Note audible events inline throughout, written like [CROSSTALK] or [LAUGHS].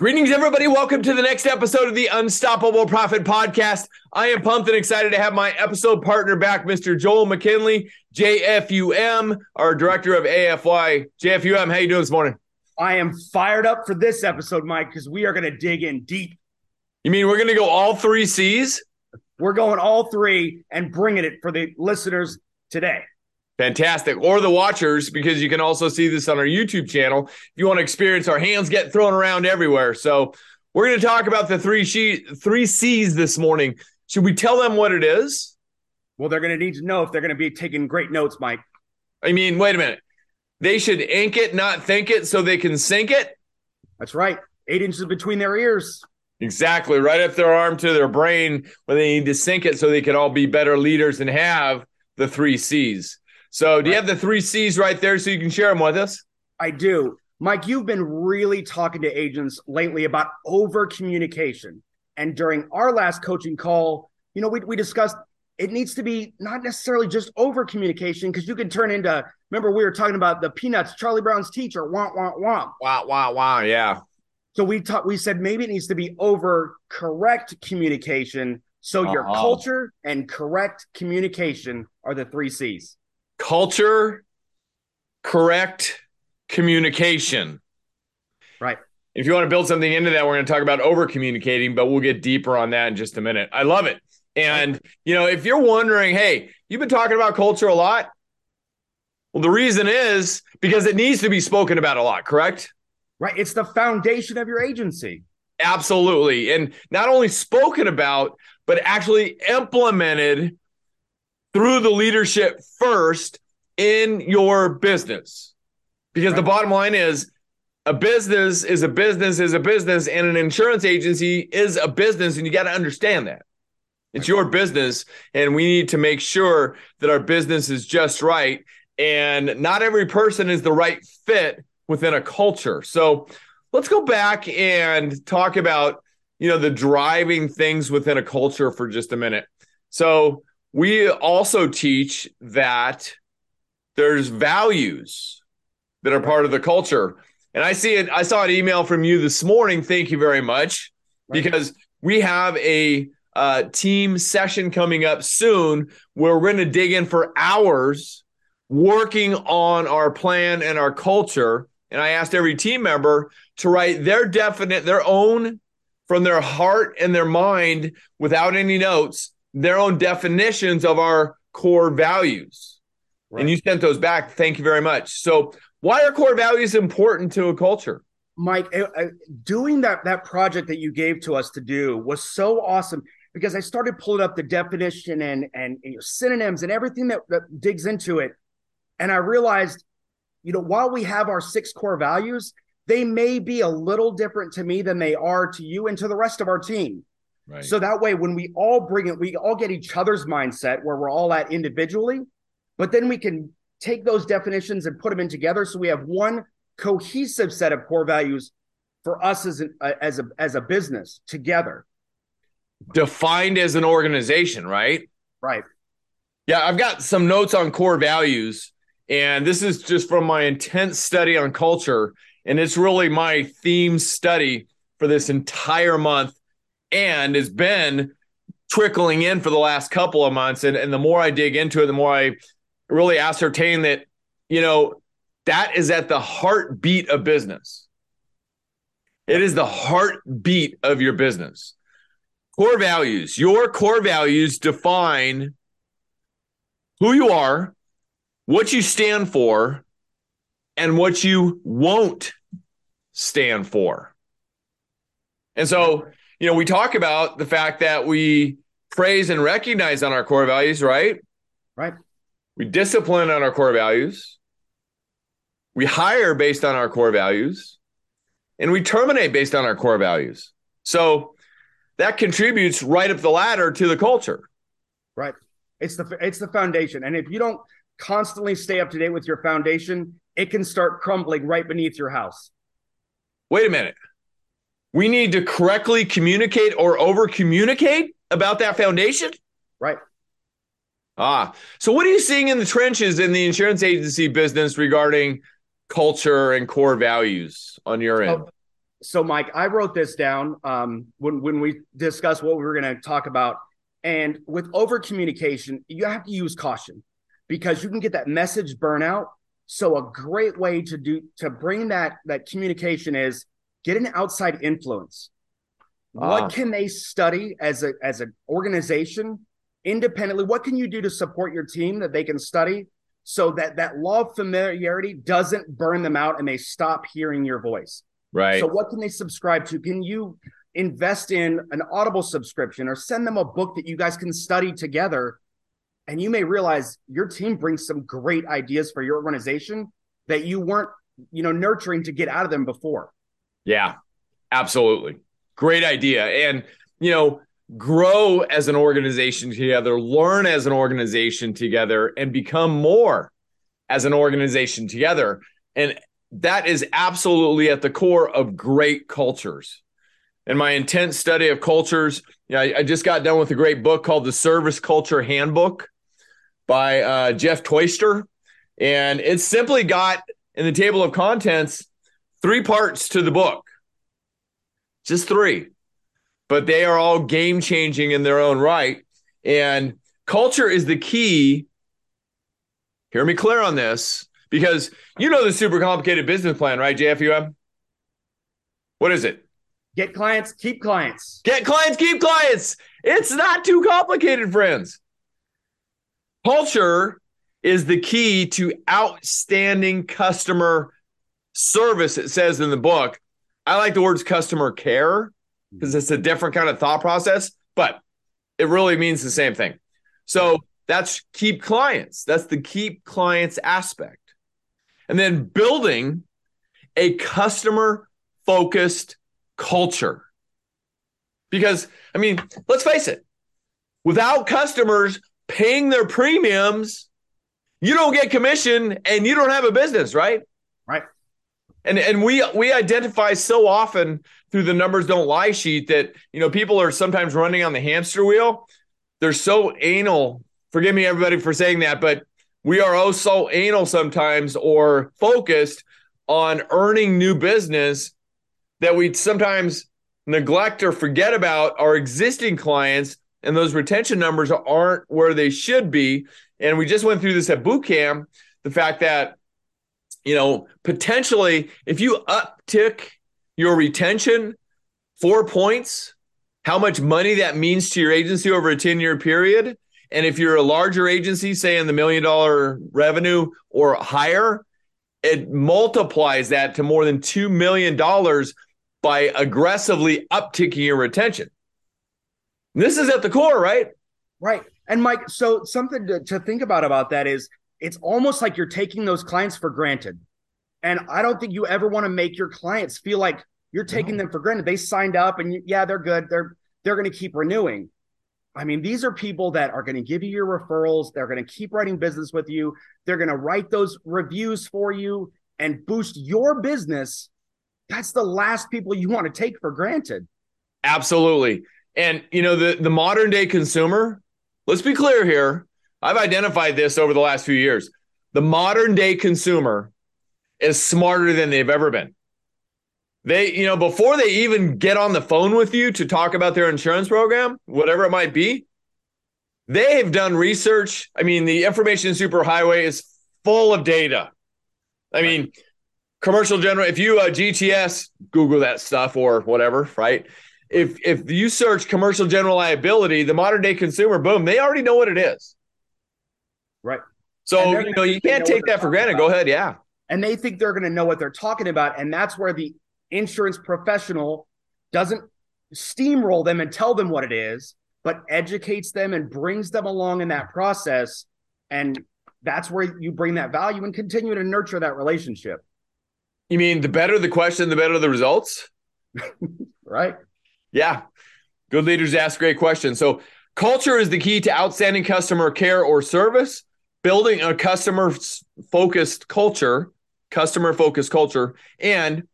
Greetings, everybody. Welcome to the next episode of the Unstoppable Profit Podcast. I am pumped and excited to have my episode partner back, Mr. Joel McKinley, JFUM, our director of AFY. JFUM, how you doing this morning? I am fired up for this episode, Mike, because we are going to dig in deep. You mean we're going to go all three C's? We're going all three and bringing it for the listeners today. Fantastic. Or the watchers, because you can also see this on our YouTube channel if you want to experience our hands get thrown around everywhere. So we're going to talk about the three she- three C's this morning. Should we tell them what it is? Well, they're going to need to know if they're going to be taking great notes, Mike. I mean, wait a minute. They should ink it, not think it, so they can sink it. That's right. Eight inches between their ears. Exactly. Right up their arm to their brain where they need to sink it so they can all be better leaders and have the three C's. So, do you have the three C's right there so you can share them with us? I do. Mike, you've been really talking to agents lately about over communication. And during our last coaching call, you know, we, we discussed it needs to be not necessarily just over communication because you can turn into, remember, we were talking about the Peanuts, Charlie Brown's teacher, wah, wah, wah. Wow, wow, wow. Yeah. So we talked, we said maybe it needs to be over correct communication. So your Uh-oh. culture and correct communication are the three C's. Culture, correct communication. Right. If you want to build something into that, we're going to talk about over communicating, but we'll get deeper on that in just a minute. I love it. And, you know, if you're wondering, hey, you've been talking about culture a lot. Well, the reason is because it needs to be spoken about a lot, correct? Right. It's the foundation of your agency. Absolutely. And not only spoken about, but actually implemented through the leadership first in your business. Because the bottom line is a business is a business is a business, and an insurance agency is a business, and you got to understand that. It's your business, and we need to make sure that our business is just right. And not every person is the right fit within a culture. So let's go back and talk about you know the driving things within a culture for just a minute. So we also teach that there's values that are part of the culture. And I see it, I saw an email from you this morning. Thank you very much. Right. Because we have a uh, team session coming up soon where we're going to dig in for hours working on our plan and our culture. And I asked every team member to write their definite, their own from their heart and their mind without any notes, their own definitions of our core values. Right. And you sent those back. Thank you very much. So, why are core values important to a culture? Mike, doing that that project that you gave to us to do was so awesome because I started pulling up the definition and and, and your synonyms and everything that, that digs into it, and I realized, you know, while we have our six core values, they may be a little different to me than they are to you and to the rest of our team. Right. So that way, when we all bring it, we all get each other's mindset where we're all at individually, but then we can take those definitions and put them in together. So we have one cohesive set of core values for us as an, uh, as a as a business together. defined as an organization, right? Right. Yeah, I've got some notes on core values, and this is just from my intense study on culture. And it's really my theme study for this entire month, and it's been trickling in for the last couple of months. And, and the more I dig into it, the more I really ascertain that, you know, that is at the heartbeat of business. It is the heartbeat of your business. Core values, your core values define who you are, what you stand for, and what you won't stand for. And so, you know, we talk about the fact that we praise and recognize on our core values, right? Right. We discipline on our core values. We hire based on our core values. And we terminate based on our core values. So that contributes right up the ladder to the culture. Right. It's the it's the foundation. And if you don't constantly stay up to date with your foundation, it can start crumbling right beneath your house. Wait a minute. We need to correctly communicate or over communicate about that foundation? Right. Ah, so what are you seeing in the trenches in the insurance agency business regarding culture and core values on your end? So, so Mike, I wrote this down um, when when we discussed what we were going to talk about, and with over communication, you have to use caution because you can get that message burnout. So a great way to do to bring that that communication is get an outside influence. What ah. can they study as a as an organization independently? What can you do to support your team that they can study so that that law of familiarity doesn't burn them out and they stop hearing your voice? Right. So what can they subscribe to? Can you invest in an audible subscription or send them a book that you guys can study together? And you may realize your team brings some great ideas for your organization that you weren't you know nurturing to get out of them before yeah absolutely great idea and you know grow as an organization together, learn as an organization together, and become more as an organization together. And that is absolutely at the core of great cultures. In my intense study of cultures, you know, I, I just got done with a great book called The Service Culture Handbook by uh, Jeff Toister. And it's simply got in the table of contents three parts to the book, just three but they are all game changing in their own right. And culture is the key. Hear me clear on this because you know the super complicated business plan, right, JFUM? What is it? Get clients, keep clients. Get clients, keep clients. It's not too complicated, friends. Culture is the key to outstanding customer service, it says in the book. I like the words customer care because it's a different kind of thought process, but it really means the same thing. So that's keep clients. That's the keep clients aspect. And then building a customer focused culture. Because, I mean, let's face it, without customers paying their premiums, you don't get commission and you don't have a business, right? Right. And and we we identify so often through the numbers don't lie sheet that you know people are sometimes running on the hamster wheel. They're so anal. Forgive me, everybody, for saying that, but we are oh so anal sometimes or focused on earning new business that we sometimes neglect or forget about our existing clients and those retention numbers aren't where they should be. And we just went through this at boot camp the fact that you know, potentially if you uptick your retention four points, how much money that means to your agency over a 10 year period. And if you're a larger agency, say in the million dollar revenue or higher, it multiplies that to more than $2 million by aggressively upticking your retention. This is at the core, right? Right. And Mike, so something to, to think about about that is it's almost like you're taking those clients for granted. And I don't think you ever want to make your clients feel like you're taking no. them for granted. They signed up and you, yeah, they're good. They're they're going to keep renewing. I mean, these are people that are going to give you your referrals. They're going to keep writing business with you. They're going to write those reviews for you and boost your business. That's the last people you want to take for granted. Absolutely. And you know, the the modern day consumer, let's be clear here. I've identified this over the last few years. The modern day consumer is smarter than they've ever been. They, you know, before they even get on the phone with you to talk about their insurance program, whatever it might be, they have done research. I mean, the information superhighway is full of data. I mean, commercial general, if you uh, GTS, Google that stuff or whatever, right? If if you search commercial general liability, the modern day consumer, boom, they already know what it is. Right. So you know you can't take that for granted. About. Go ahead, yeah. And they think they're going to know what they're talking about, and that's where the insurance professional doesn't steamroll them and tell them what it is, but educates them and brings them along in that process. And that's where you bring that value and continue to nurture that relationship. You mean the better the question, the better the results? [LAUGHS] right. Yeah. Good leaders ask great questions. So, culture is the key to outstanding customer care or service. Building a customer focused culture, customer focused culture. And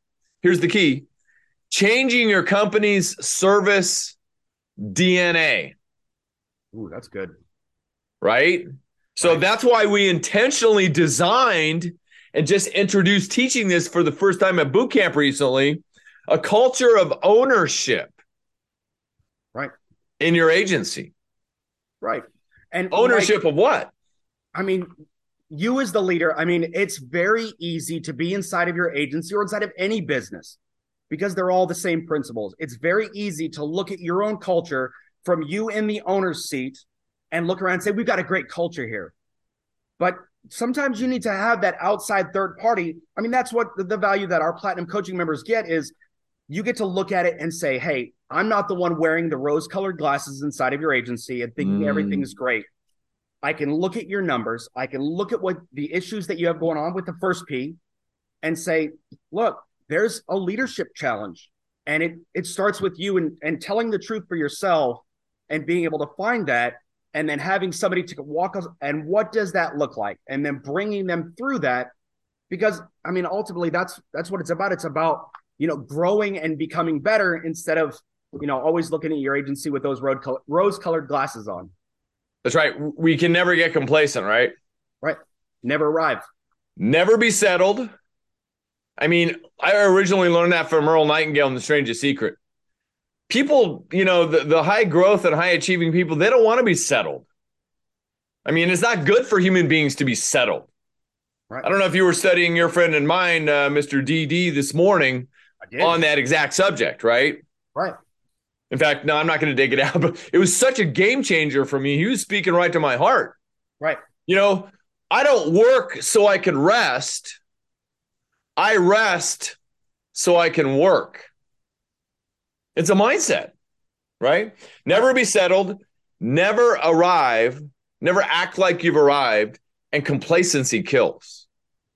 here's the key changing your company's service DNA. Ooh, that's good. Right. So right. that's why we intentionally designed and just introduced teaching this for the first time at boot camp recently a culture of ownership. Right. In your agency. Right. And ownership like, of what? I mean, you as the leader, I mean, it's very easy to be inside of your agency or inside of any business because they're all the same principles. It's very easy to look at your own culture from you in the owner's seat and look around and say, we've got a great culture here. But sometimes you need to have that outside third party. I mean, that's what the value that our platinum coaching members get is you get to look at it and say, hey, I'm not the one wearing the rose colored glasses inside of your agency and thinking mm. everything's great. I can look at your numbers. I can look at what the issues that you have going on with the first P and say, look, there's a leadership challenge. And it it starts with you and, and telling the truth for yourself and being able to find that. And then having somebody to walk us and what does that look like? And then bringing them through that. Because i mean ultimately that's that's what it's about. It's about you know growing and becoming better instead of you know always looking at your agency with those road color, rose colored glasses on that's right. We can never get complacent right? Right. Never arrive. Never be settled. I mean i originally learned that from earl nightingale in the strangest secret. People you know the, the high growth and high achieving people they don't want to be settled. I mean it's not good for human beings to be settled. Right. i don't know if you were studying your friend and mine uh, mr dd this morning on that exact subject, right? Right. In fact, no, I'm not going to dig it out, [LAUGHS] but it was such a game changer for me. He was speaking right to my heart. Right. You know, I don't work so I can rest. I rest so I can work. It's a mindset, right? Never be settled, never arrive, never act like you've arrived, and complacency kills.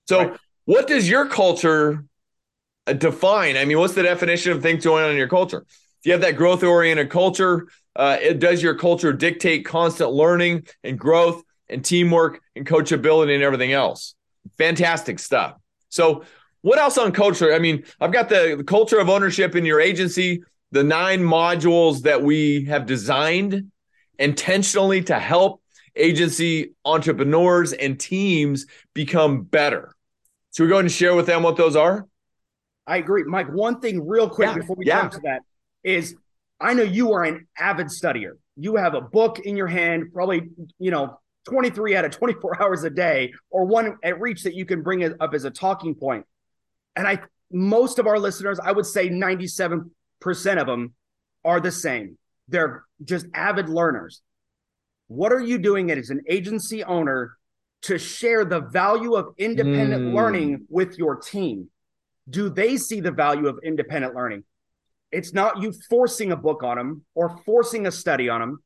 So, right. what does your culture uh, define? I mean, what's the definition of things going on in your culture? If you have that growth oriented culture, uh, it does your culture dictate constant learning and growth and teamwork and coachability and everything else. Fantastic stuff. So, what else on culture? I mean, I've got the, the culture of ownership in your agency, the nine modules that we have designed intentionally to help agency entrepreneurs and teams become better. So, we go going to share with them what those are. I agree. Mike, one thing real quick yeah, before we yeah. jump to that is I know you are an avid studier. You have a book in your hand, probably, you know, 23 out of 24 [LAUGHS] hours a day, or one at reach that you can bring it up as a talking point. And I most of our listeners, I would say 97% of them are the same. They're just avid learners. What are you doing as an agency owner to share the value of independent mm. learning with your team? do they see the value of independent learning? It's not you forcing a book on them or forcing a study on them.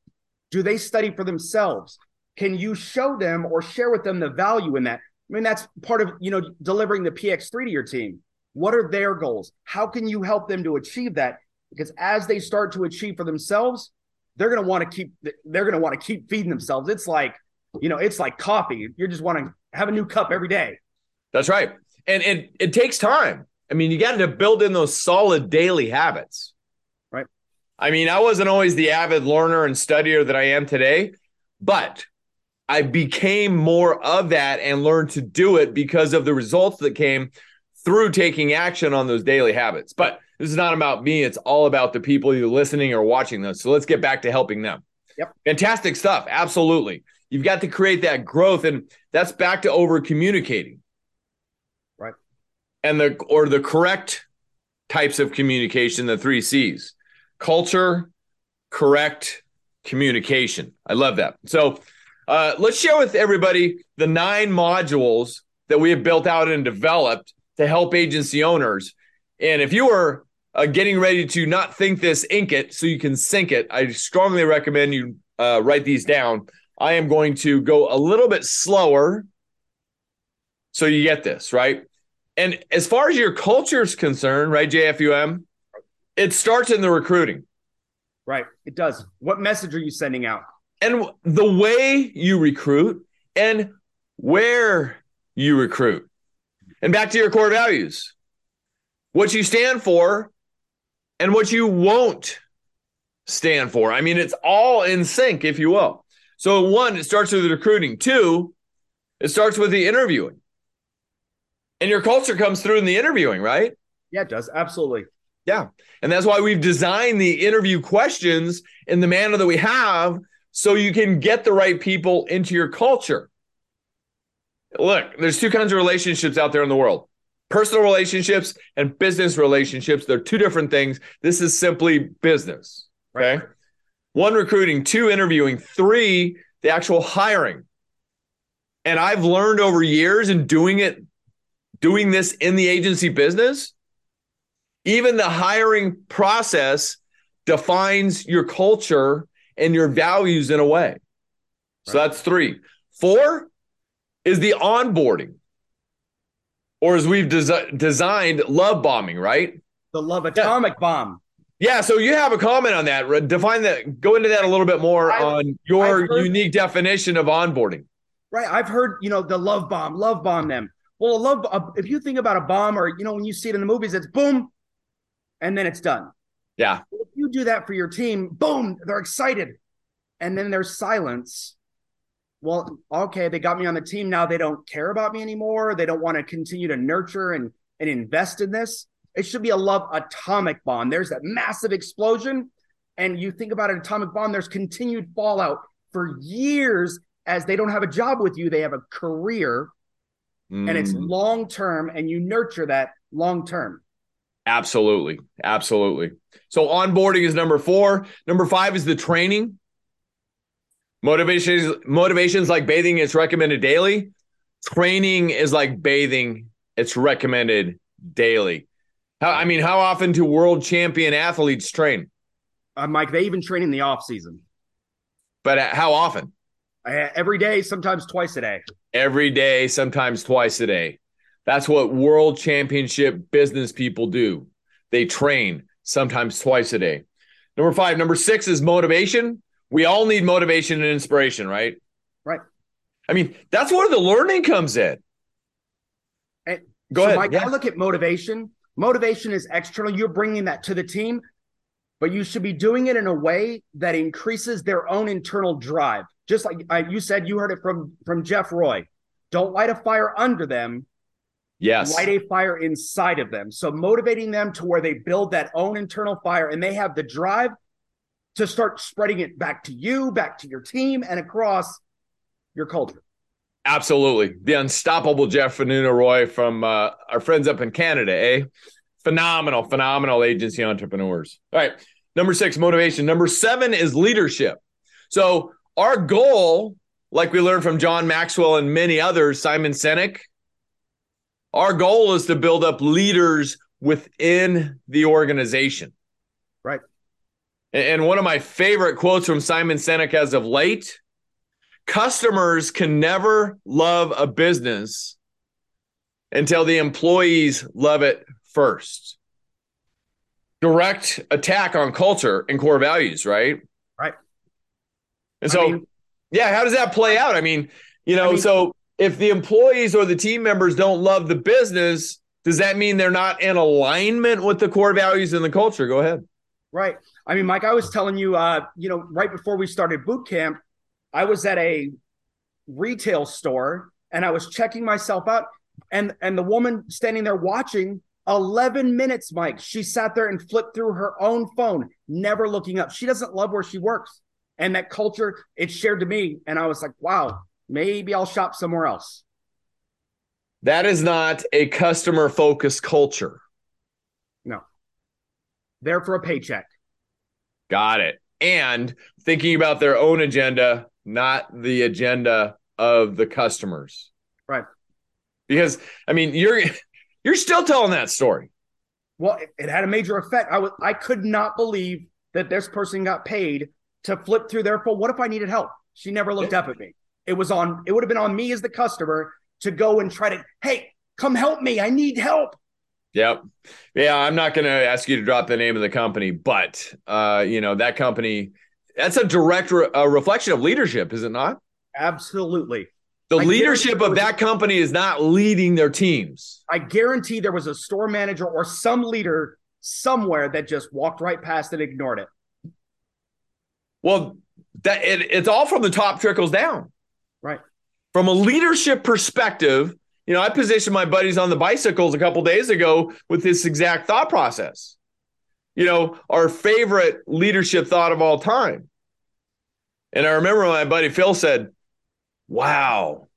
Do they study for themselves? Can you show them or share with them the value in that? I mean, that's part of you know delivering the PX3 to your team. What are their goals? How can you help them to achieve that? Because as they start to achieve for themselves, they're going to want to keep they're going to want to keep feeding themselves. It's like you know, it's like coffee. You're just want to have a new cup every day. That's right, and it it takes time. I mean, you got to build in those solid daily habits. Right. I mean, I wasn't always the avid learner and studier that I am today, but I became more of that and learned to do it because of the results that came through taking action on those daily habits. But this is not about me. It's all about the people you're listening or watching this. So let's get back to helping them. Yep. Fantastic stuff. Absolutely. You've got to create that growth. And that's back to over communicating and the or the correct types of communication, the three C's culture, correct communication. I love that. So uh, let's share with everybody the nine modules that we have built out and developed to help agency owners. And if you are uh, getting ready to not think this, ink it so you can sink it, I strongly recommend you uh, write these down. I am going to go a little bit slower so you get this, right? And as far as your culture is concerned, right, JFUM, it starts in the recruiting. Right. It does. What message are you sending out? And the way you recruit and where you recruit. And back to your core values what you stand for and what you won't stand for. I mean, it's all in sync, if you will. So, one, it starts with the recruiting. Two, it starts with the interviewing. And your culture comes through in the interviewing, right? Yeah, it does. Absolutely. Yeah. And that's why we've designed the interview questions in the manner that we have so you can get the right people into your culture. Look, there's two kinds of relationships out there in the world personal relationships and business relationships. They're two different things. This is simply business. Okay. Right. One, recruiting, two, interviewing, three, the actual hiring. And I've learned over years in doing it, doing this in the agency business, even the hiring process defines your culture and your values in a way. So that's three. Four is the onboarding, or as we've des- designed, love bombing, right? The love atomic yeah. bomb. Yeah, so you have a comment on that. Define that. Go into that a little bit more I've, on your heard, unique definition of onboarding. Right. I've heard, you know, the love bomb, love bomb them. Well, a love. Uh, if you think about a bomb, or you know, when you see it in the movies, it's boom, and then it's done. Yeah. If you do that for your team, boom, they're excited, and then there's silence. Well, okay, they got me on the team. Now they don't care about me anymore. They don't want to continue to nurture and and invest in this. It should be a love atomic bomb. There's that massive explosion, and you think about an atomic bomb. There's continued fallout for years as they don't have a job with you. They have a career, mm. and it's mm. long term, and you nurture that long term. Absolutely. Absolutely. So onboarding is number four. Number five is the training. Motivations, motivations like bathing, it's recommended daily. Training is like bathing, it's recommended daily. How I mean, how often do world champion athletes train? Uh, Mike, they even train in the off season. But how often? Uh, every day, sometimes twice a day. Every day, sometimes twice a day. That's what world championship business people do. They train sometimes twice a day. Number five, number six is motivation. We all need motivation and inspiration, right? Right. I mean, that's where the learning comes in. And Go so ahead. Mike, yeah. I look at motivation. Motivation is external. You're bringing that to the team, but you should be doing it in a way that increases their own internal drive. Just like I, you said, you heard it from from Jeff Roy. Don't light a fire under them, Yes. Light a fire inside of them. So motivating them to where they build that own internal fire and they have the drive to start spreading it back to you, back to your team, and across your culture. Absolutely. The unstoppable Jeff Fanuna Roy from uh, our friends up in Canada, eh? Phenomenal, phenomenal agency entrepreneurs. All right. Number six, motivation. Number seven is leadership. So, our goal, like we learned from John Maxwell and many others, Simon Sinek, our goal is to build up leaders within the organization. Right. And one of my favorite quotes from Simon Sinek as of late customers can never love a business until the employees love it first. Direct attack on culture and core values, right? Right. And so, I mean, yeah, how does that play out? I mean, you know, I mean, so if the employees or the team members don't love the business, does that mean they're not in alignment with the core values and the culture? Go ahead. Right. I mean, Mike, I was telling you, uh, you know, right before we started boot camp, I was at a retail store and I was checking myself out, and and the woman standing there watching 11 minutes, Mike. She sat there and flipped through her own phone, never looking up. She doesn't love where she works. And that culture, it shared to me. And I was like, wow, maybe I'll shop somewhere else. That is not a customer focused culture. No. There for a paycheck. Got it. And thinking about their own agenda, not the agenda of the customers. Right. Because I mean, you're you're still telling that story. Well, it, it had a major effect. I was I could not believe that this person got paid to flip through their phone. What if I needed help? She never looked up at me. It was on, it would have been on me as the customer to go and try to, hey, come help me. I need help. Yep. Yeah, I'm not going to ask you to drop the name of the company, but uh, you know that company. That's a direct re- a reflection of leadership, is it not? Absolutely. The I leadership of that company is not leading their teams. I guarantee there was a store manager or some leader somewhere that just walked right past and ignored it. Well, that it, it's all from the top trickles down. Right. From a leadership perspective, you know, I positioned my buddies on the bicycles a couple days ago with this exact thought process. You know, our favorite leadership thought of all time. And I remember my buddy Phil said, Wow,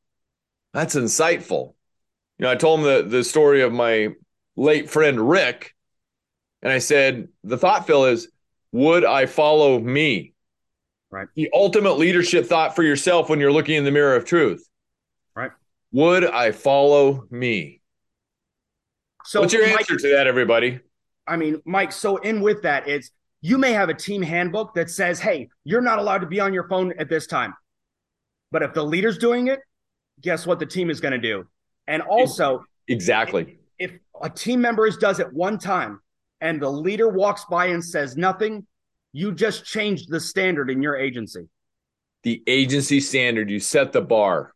that's insightful. You know, I told him the, the story of my late friend Rick. And I said, The thought, Phil, is would I follow me? Right. The ultimate leadership thought for yourself when you're looking in the mirror of truth. Right. Would I follow me? So what's your Mike, answer to that, everybody? I mean, Mike, so in with that, it's you may have a team handbook that says, hey, you're not allowed to be on your phone at this time. But if the leader's doing it, guess what the team is going to do? And also, exactly. If, if a team member does it one time and the leader walks by and says nothing, you just changed the standard in your agency. The agency standard, you set the bar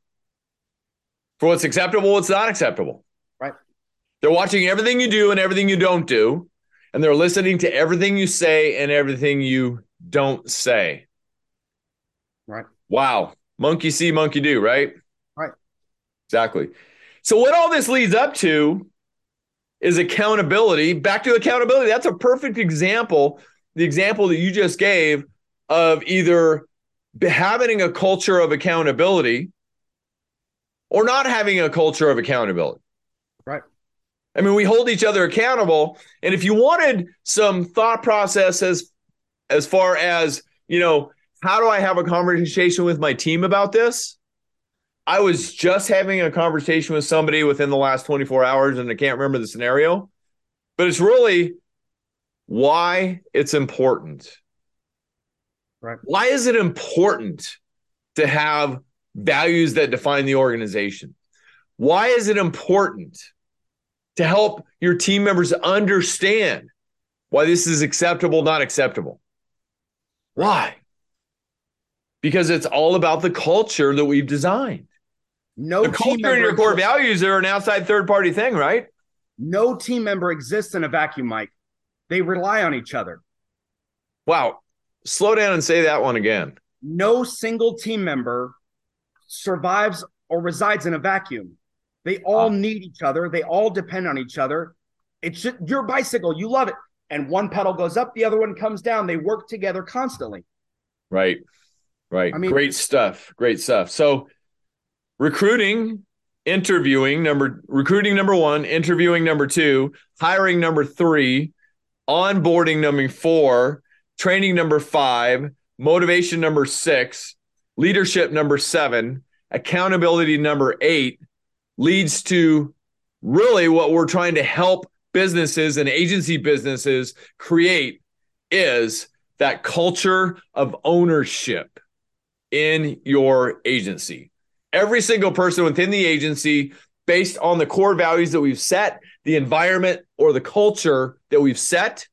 for what's acceptable, what's not acceptable. Right. They're watching everything you do and everything you don't do, and they're listening to everything you say and everything you don't say. Right. Wow. Monkey see, monkey do, right? Right. Exactly. So, what all this leads up to is accountability. Back to accountability. That's a perfect example the example that you just gave of either having a culture of accountability or not having a culture of accountability. Right. I mean, we hold each other accountable. And if you wanted some thought process as, as far as, you know, how do I have a conversation with my team about this? I was just having a conversation with somebody within the last 24 hours, and I can't remember the scenario, but it's really why it's important. Right. Why is it important to have values that define the organization? Why is it important to help your team members understand why this is acceptable, not acceptable? Why? Because it's all about the culture that we've designed. No the culture and your core values are an outside third party thing, right? No team member exists in a vacuum, Mike. They rely on each other. Wow. Slow down and say that one again. No single team member survives or resides in a vacuum. They all need each other. They all depend on each other. It's just your bicycle. You love it. And one pedal goes up, the other one comes down. They work together constantly. Right. Right. I mean, great stuff. Great stuff. So recruiting, interviewing number recruiting number 1, interviewing number 2, hiring number 3, onboarding number four, training number five, motivation number six, leadership number seven, accountability number eight leads to really what we're trying to help businesses and agency businesses create is that culture of ownership in your agency. Every single person within the agency, based on the core values that we've set, the environment or the culture that we've set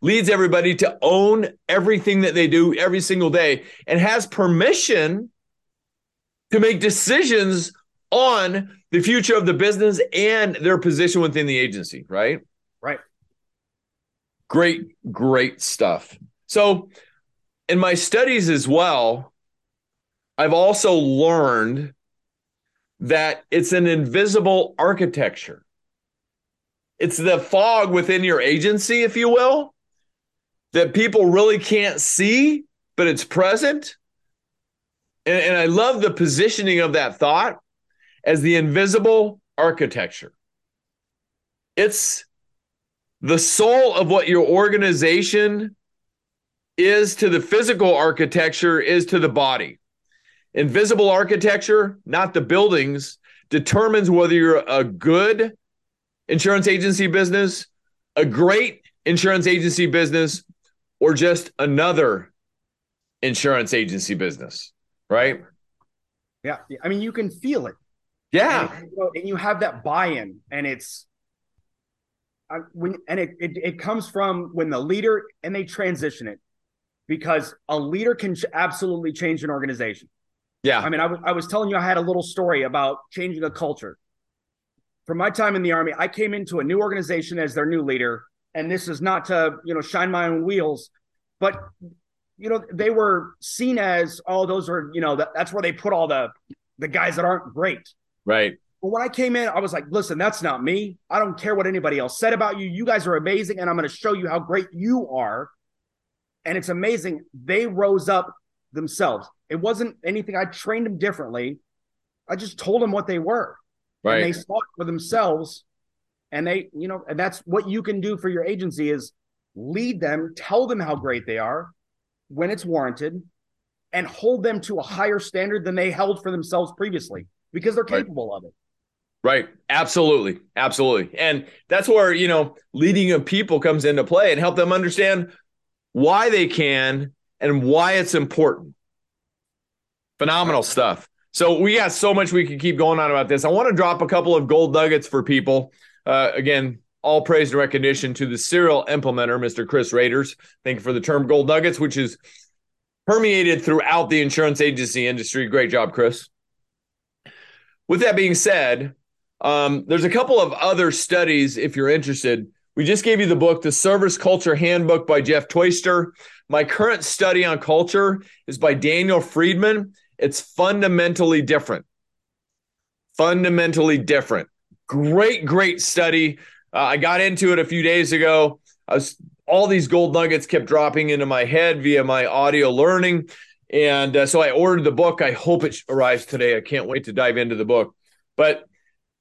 leads everybody to own everything that they do every single day and has permission to make decisions on the future of the business and their position within the agency, right? Right. Great, great stuff. So, in my studies as well, I've also learned that it's an invisible architecture. It's the fog within your agency, if you will, that people really can't see, but it's present. And, and I love the positioning of that thought as the invisible architecture. It's the soul of what your organization is to the physical architecture, is to the body. Invisible architecture, not the buildings, determines whether you're a good insurance agency business, a great insurance agency business, or just another insurance agency business, right? Yeah. I mean, you can feel it. Yeah. And, and you have that buy in, and it's I, when and it, it it comes from when the leader and they transition it because a leader can absolutely change an organization. Yeah. I mean, I was I was telling you I had a little story about changing a culture. From my time in the army, I came into a new organization as their new leader, and this is not to you know shine my own wheels, but you know they were seen as oh those are you know that, that's where they put all the the guys that aren't great. Right. But when I came in, I was like, listen, that's not me. I don't care what anybody else said about you. You guys are amazing, and I'm going to show you how great you are. And it's amazing. They rose up themselves. It wasn't anything. I trained them differently. I just told them what they were. Right. And they saw it for themselves. And they, you know, and that's what you can do for your agency is lead them, tell them how great they are when it's warranted, and hold them to a higher standard than they held for themselves previously because they're Right. capable of it. Right. Absolutely. Absolutely. And that's where, you know, leading of people comes into play and help them understand why they can and why it's important. Phenomenal stuff. So we got so much we could keep going on about this. I want to drop a couple of gold nuggets for people. Uh, again, all praise and recognition to the serial implementer, Mr. Chris Raiders. Thank you for the term gold nuggets, which is permeated throughout the insurance agency industry. Great job, Chris. With that being said, um, there's a couple of other studies if you're interested. We just gave you the book, The Service Culture Handbook by Jeff Toister. My current study on culture is by Daniel Friedman. It's fundamentally different. Fundamentally different. Great, great study. Uh, I got into it a few days ago. I was all these gold nuggets kept dropping into my head via my audio learning. And uh, so I ordered the book. I hope it arrives today. I can't wait to dive into the book. But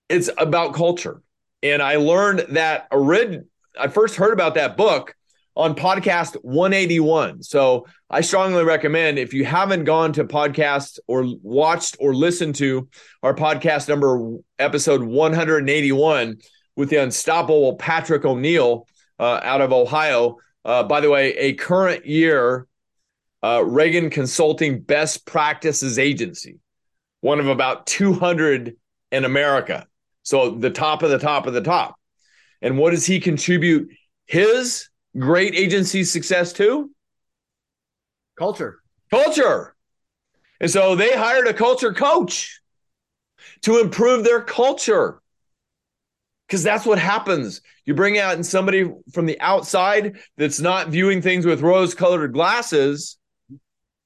it's about culture. And I learned that orig- I first heard about that book on podcast 181. So I strongly recommend if you haven't gone to podcast or watched or listened to our podcast number episode 181 with the unstoppable Patrick O'Neill uh, out of Ohio. Uh, by the way, a current year uh, Reagan Consulting Best Practices Agency, one of about 200 in America. So the top of the top of the top. And what does he contribute his great agency success too? Culture. Culture. And so they hired a culture coach to improve their culture. Because that's what happens. You bring out somebody from the outside that's not viewing things with rose colored glasses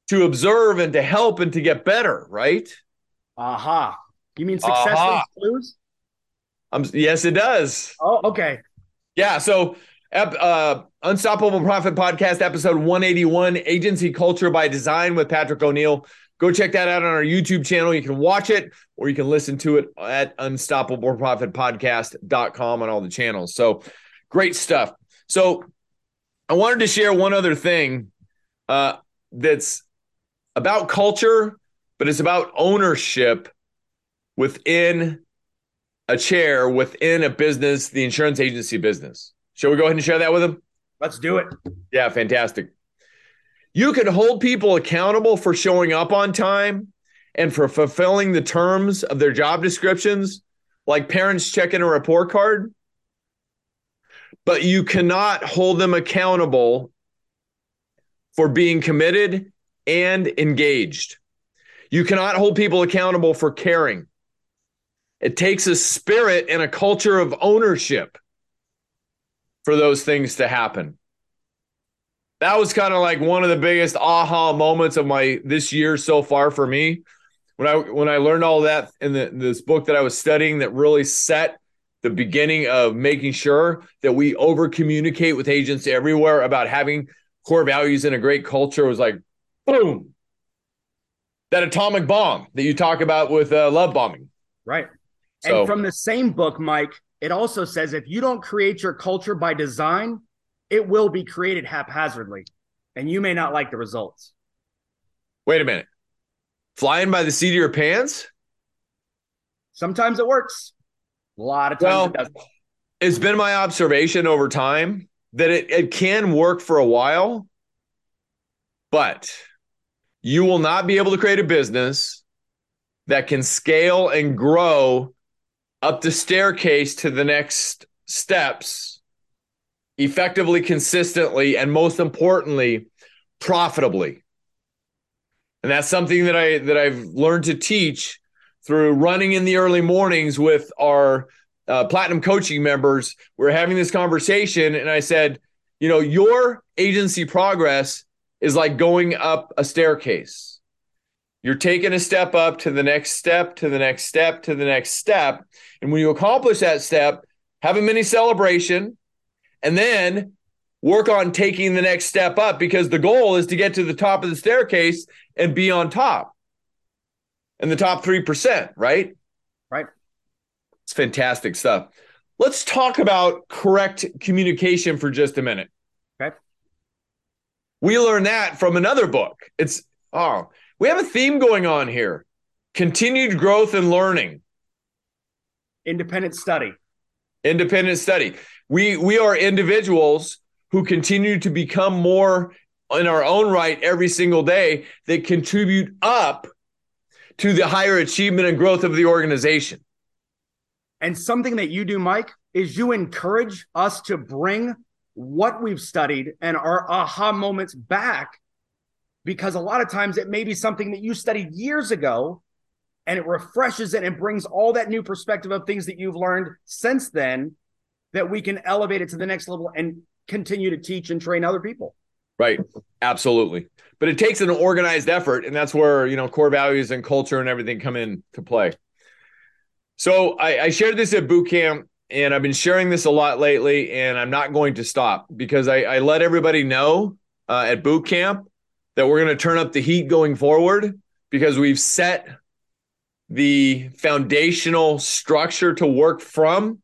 to observe and to help and to get better, right? Aha. You mean success leaves clues? Um, yes, it does. Oh, okay. Yeah. So, uh, Unstoppable Profit Podcast, episode 181, Agency Culture by Design with Patrick O'Neill. Go check that out on our YouTube channel. You can watch it or you can listen to it at unstoppableprofitpodcast.com on all the channels. So, great stuff. So, I wanted to share one other thing uh, that's about culture, but it's about ownership within a chair within a business, the insurance agency business. Shall we go ahead and share that with them? Let's do it. Yeah, fantastic. You can hold people accountable for showing up on time and for fulfilling the terms of their job descriptions, like parents checking a report card. But you cannot hold them accountable for being committed and engaged. You cannot hold people accountable for caring. It takes a spirit and a culture of ownership for those things to happen. That was kind of like one of the biggest aha moments of my this year so far for me. When I when I learned all that in the, this book that I was studying that really set the beginning of making sure that we over communicate with agents everywhere about having core values and a great culture was like boom that atomic bomb that you talk about with uh, love bombing Right. So- and from the same book, Mike, it also says if you don't create your culture by design, it will be created haphazardly and you may not like the results. wait a minute flying by the seat of your pants Sometimes it works. A lot of times Well, it doesn't. it's been my observation over time that it, it can work for a while, but you will not be able to create a business that can scale and grow up the staircase to the next steps effectively, consistently, and most importantly, profitably. And that's something that I that I've learned to teach through running in the early mornings with our uh, platinum coaching members. We're having this conversation, and I said, you know, your agency progress is like going up a staircase. You're taking a step up to the next step, to the next step, to the next step. And when you accomplish that step, have a mini celebration and then work on taking the next step up because the goal is to get to the top of the staircase and be on top and the top 3%, right? Right. It's fantastic stuff. Let's talk about correct communication for just a minute. Okay. We learned that from another book. It's, oh, we have a theme going on here continued growth and learning, independent study. Independent study. We, we are individuals who continue to become more in our own right every single day that contribute up to the higher achievement and growth of the organization. And something that you do, Mike, is you encourage us to bring what we've studied and our aha moments back because a lot of times it may be something that you studied years ago and it refreshes it and brings all that new perspective of things that you've learned since then that we can elevate it to the next level and continue to teach and train other people. Right. Absolutely. But it takes an organized effort. And that's where, you know, core values and culture and everything come into play. So I, I shared this at boot camp and I've been sharing this a lot lately, and I'm not going to stop because I, I let everybody know uh, at boot camp that we're going to turn up the heat going forward because we've set the foundational structure to work from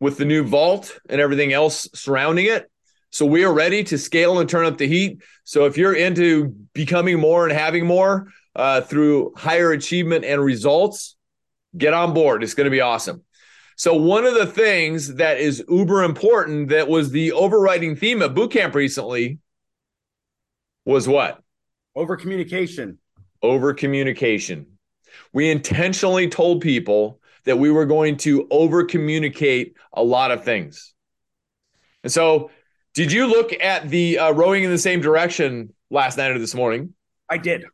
with the new vault and everything else surrounding it. So we are ready to scale and turn up the heat. So if you're into becoming more and having more uh, through higher achievement and results, get on board. It's going to be awesome. So one of the things that is uber important that was the overriding theme of boot camp recently was what? Over communication. Over communication. We intentionally told people that we were going to over communicate a lot of things. And so, did you look at the uh, rowing in the same direction last night or this morning? I did.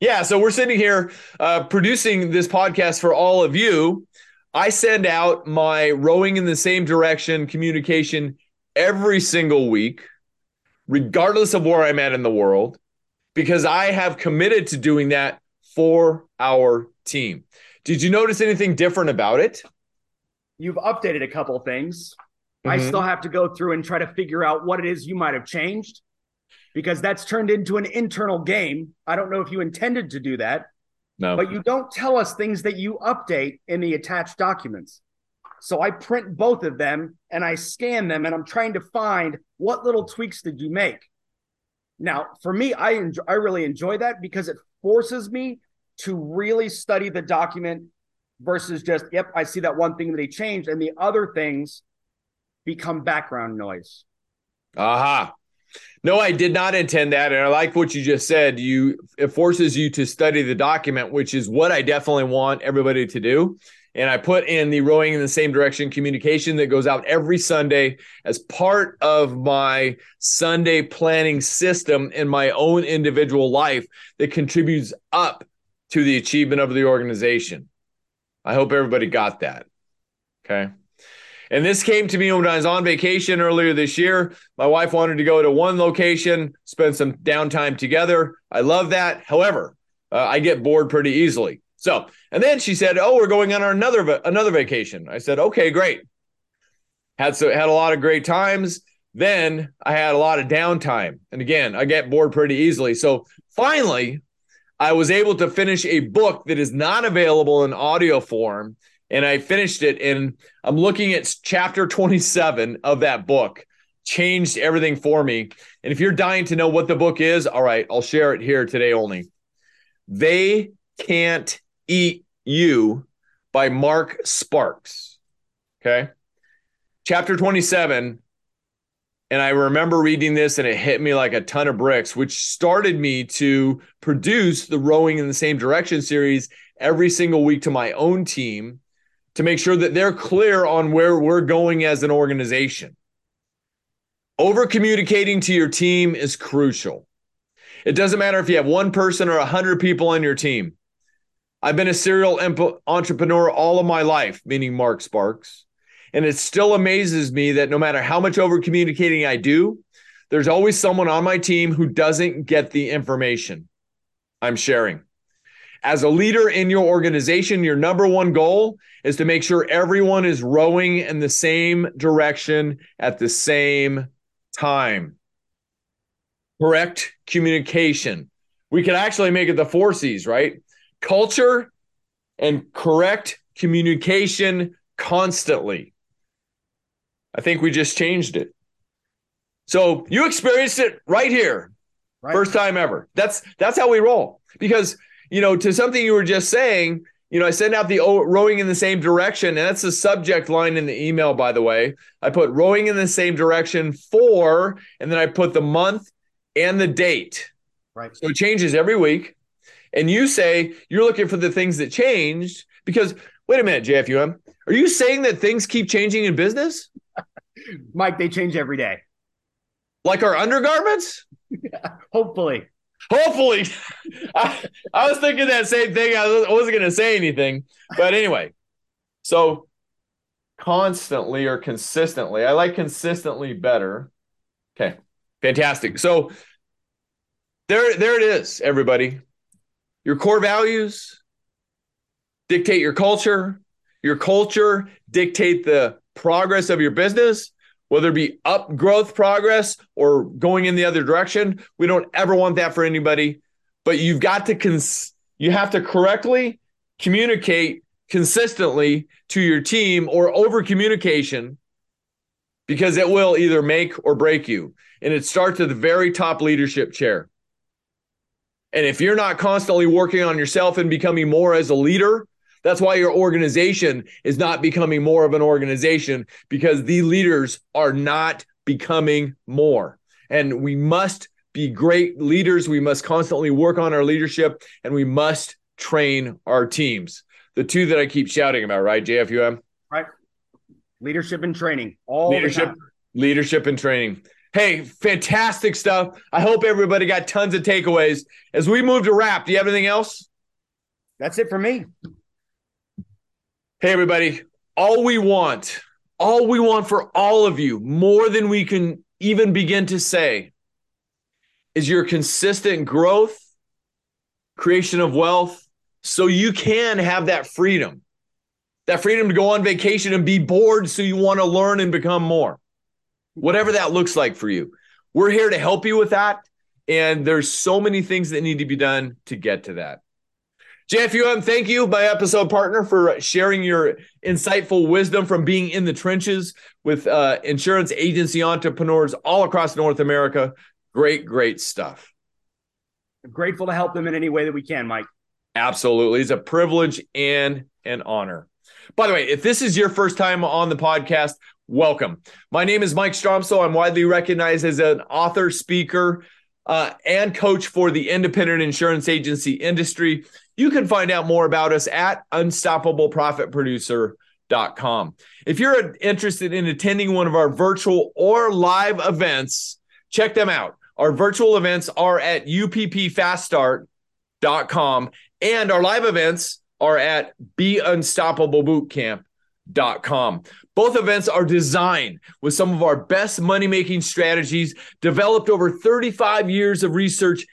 Yeah. So, we're sitting here uh, producing this podcast for all of you. I send out my rowing in the same direction communication every single week, regardless of where I'm at in the world, because I have committed to doing that for our team. Did you notice anything different about it? You've updated a couple things. Mm-hmm. I still have to go through and try to figure out what it is you might have changed because that's turned into an internal game. I don't know if you intended to do that. No. But you don't tell us things that you update in the attached documents. So I print both of them and I scan them and I'm trying to find what little tweaks did you make. Now, for me, I enjoy, I really enjoy that because it forces me to really study the document versus just, yep, I see that one thing that they changed, and the other things become background noise. Aha. Uh-huh. No, I did not intend that. And I like what you just said. You it forces you to study the document, which is what I definitely want everybody to do. And I put in the rowing in the same direction communication that goes out every Sunday as part of my Sunday planning system in my own individual life that contributes up to the achievement of the organization. I hope everybody got that. Okay. And this came to me when I was on vacation earlier this year. My wife wanted to go to one location, spend some downtime together. I love that. However, uh, I get bored pretty easily. So, and then she said, "Oh, we're going on another another vacation." I said, "Okay, great." Had so had a lot of great times. Then I had a lot of downtime, and again, I get bored pretty easily. So finally, I was able to finish a book that is not available in audio form. And I finished it, and I'm looking at chapter 27 of that book. Changed everything for me. And if you're dying to know what the book is, all right, I'll share it here today only. They Can't Eat You by Marc Sparks. Okay. Chapter 27 and I remember reading this and it hit me like a ton of bricks, which started me to produce the Rowing in the Same Direction series every single week to my own team to make sure that they're clear on where we're going as an organization. Over communicating to your team is crucial. It doesn't matter if you have one person or a hundred people on your team. I've been a serial entrepreneur all of my life, meaning Marc Sparks. And it still amazes me that no matter how much over communicating I do, there's always someone on my team who doesn't get the information I'm sharing. As a leader in your organization, your number one goal is to make sure everyone is rowing in the same direction at the same time. Correct communication. We could actually make it the four C's, right? Culture and correct communication constantly. I think we just changed it. So you experienced it right here. Right. First time ever. That's that's how we roll. Because, you know, to something you were just saying, you know, I send out the rowing in the same direction, and that's the subject line in the email, by the way. I put rowing in the same direction for, and then I put the month and the date. Right. So it changes every week. And you say you're looking for the things that changed because, wait a minute, JFUM, are you saying that things keep changing in business? [LAUGHS] Mike, they change every day. Like our undergarments? Yeah, [LAUGHS] hopefully. Hopefully. [LAUGHS] I, I, was thinking that same thing. I wasn't going to say anything. But anyway, so constantly or consistently, I like consistently better. Okay. Fantastic. So there, there it is, everybody. Your core values dictate your culture. Your culture dictate the progress of your business, whether it be up growth progress or going in the other direction. We don't ever want that for anybody, but you've got to cons- you have to correctly communicate consistently to your team or over communication because it will either make or break you. And it starts at the very top leadership chair. And if you're not constantly working on yourself and becoming more as a leader, that's why your organization is not becoming more of an organization because the leaders are not becoming more. And we must be great leaders. We must constantly work on our leadership and we must train our teams. The two that I keep shouting about, right, JFUM? Right. Leadership and training. All leadership, leadership and training. Hey, fantastic stuff. I hope everybody got tons of takeaways. As we move to wrap, do you have anything else? That's it for me. Hey, everybody. All we want, all we want for all of you, more than we can even begin to say, is your consistent growth, creation of wealth, so you can have that freedom, that freedom to go on vacation and be bored so you want to learn and become more. Whatever that looks like for you. We're here to help you with that. And there's so many things that need to be done to get to that. JFUM, thank you, my episode partner, for sharing your insightful wisdom from being in the trenches with uh, insurance agency entrepreneurs all across North America. Great, great stuff. I'm grateful to help them in any way that we can, Mike. Absolutely. It's a privilege and an honor. By the way, if this is your first time on the podcast, welcome. My name is Mike Stromsoe. I'm widely recognized as an author, speaker, uh, and coach for the independent insurance agency industry. You can find out more about us at unstoppableprofitproducer.com. If you're interested in attending one of our virtual or live events, check them out. Our virtual events are at uppfaststart.com and our live events are at beunstoppablebootcamp.com. Both events are designed with some of our best money making strategies developed over 35 years of research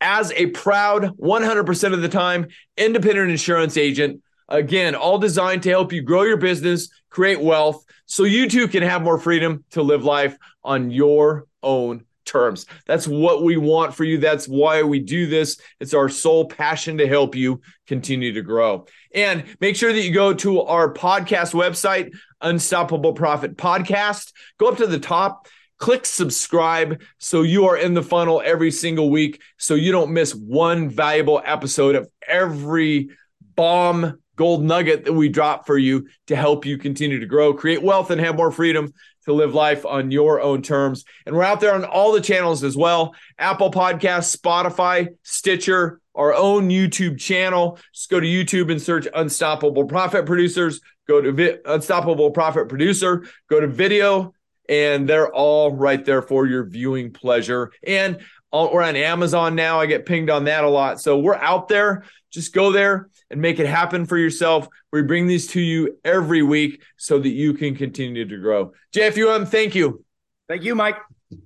as a proud 100% of the time independent insurance agent. Again, all designed to help you grow your business, create wealth, so you too can have more freedom to live life on your own terms. That's what we want for you. That's why we do this. It's our sole passion to help you continue to grow. And make sure that you go to our podcast website, Unstoppable Profit Podcast. Go up to the top click subscribe so you are in the funnel every single week so you don't miss one valuable episode of every bomb gold nugget that we drop for you to help you continue to grow, create wealth, and have more freedom to live life on your own terms. And we're out there on all the channels as well Apple Podcasts, Spotify, Stitcher, our own YouTube channel. Just go to YouTube and search Unstoppable Profit Producers. Go to Vi- Unstoppable Profit Producer. Go to video and they're all right there for your viewing pleasure. And we're on Amazon now. I get pinged on that a lot. So we're out there. Just go there and make it happen for yourself. We bring these to you every week so that you can continue to grow. JFUM, thank you. Thank you, Mike.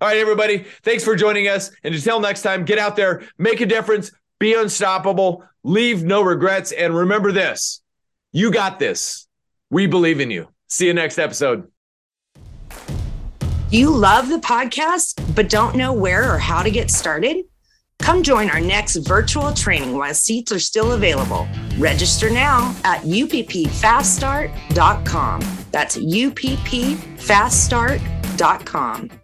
All right, everybody. Thanks for joining us. And until next time, get out there, make a difference, be unstoppable, leave no regrets. And remember this you got this. We believe in you. See you next episode. You love the podcast, but don't know where or how to get started? Come join our next virtual training while seats are still available. Register now at uppfaststart.com. That's uppfaststart.com.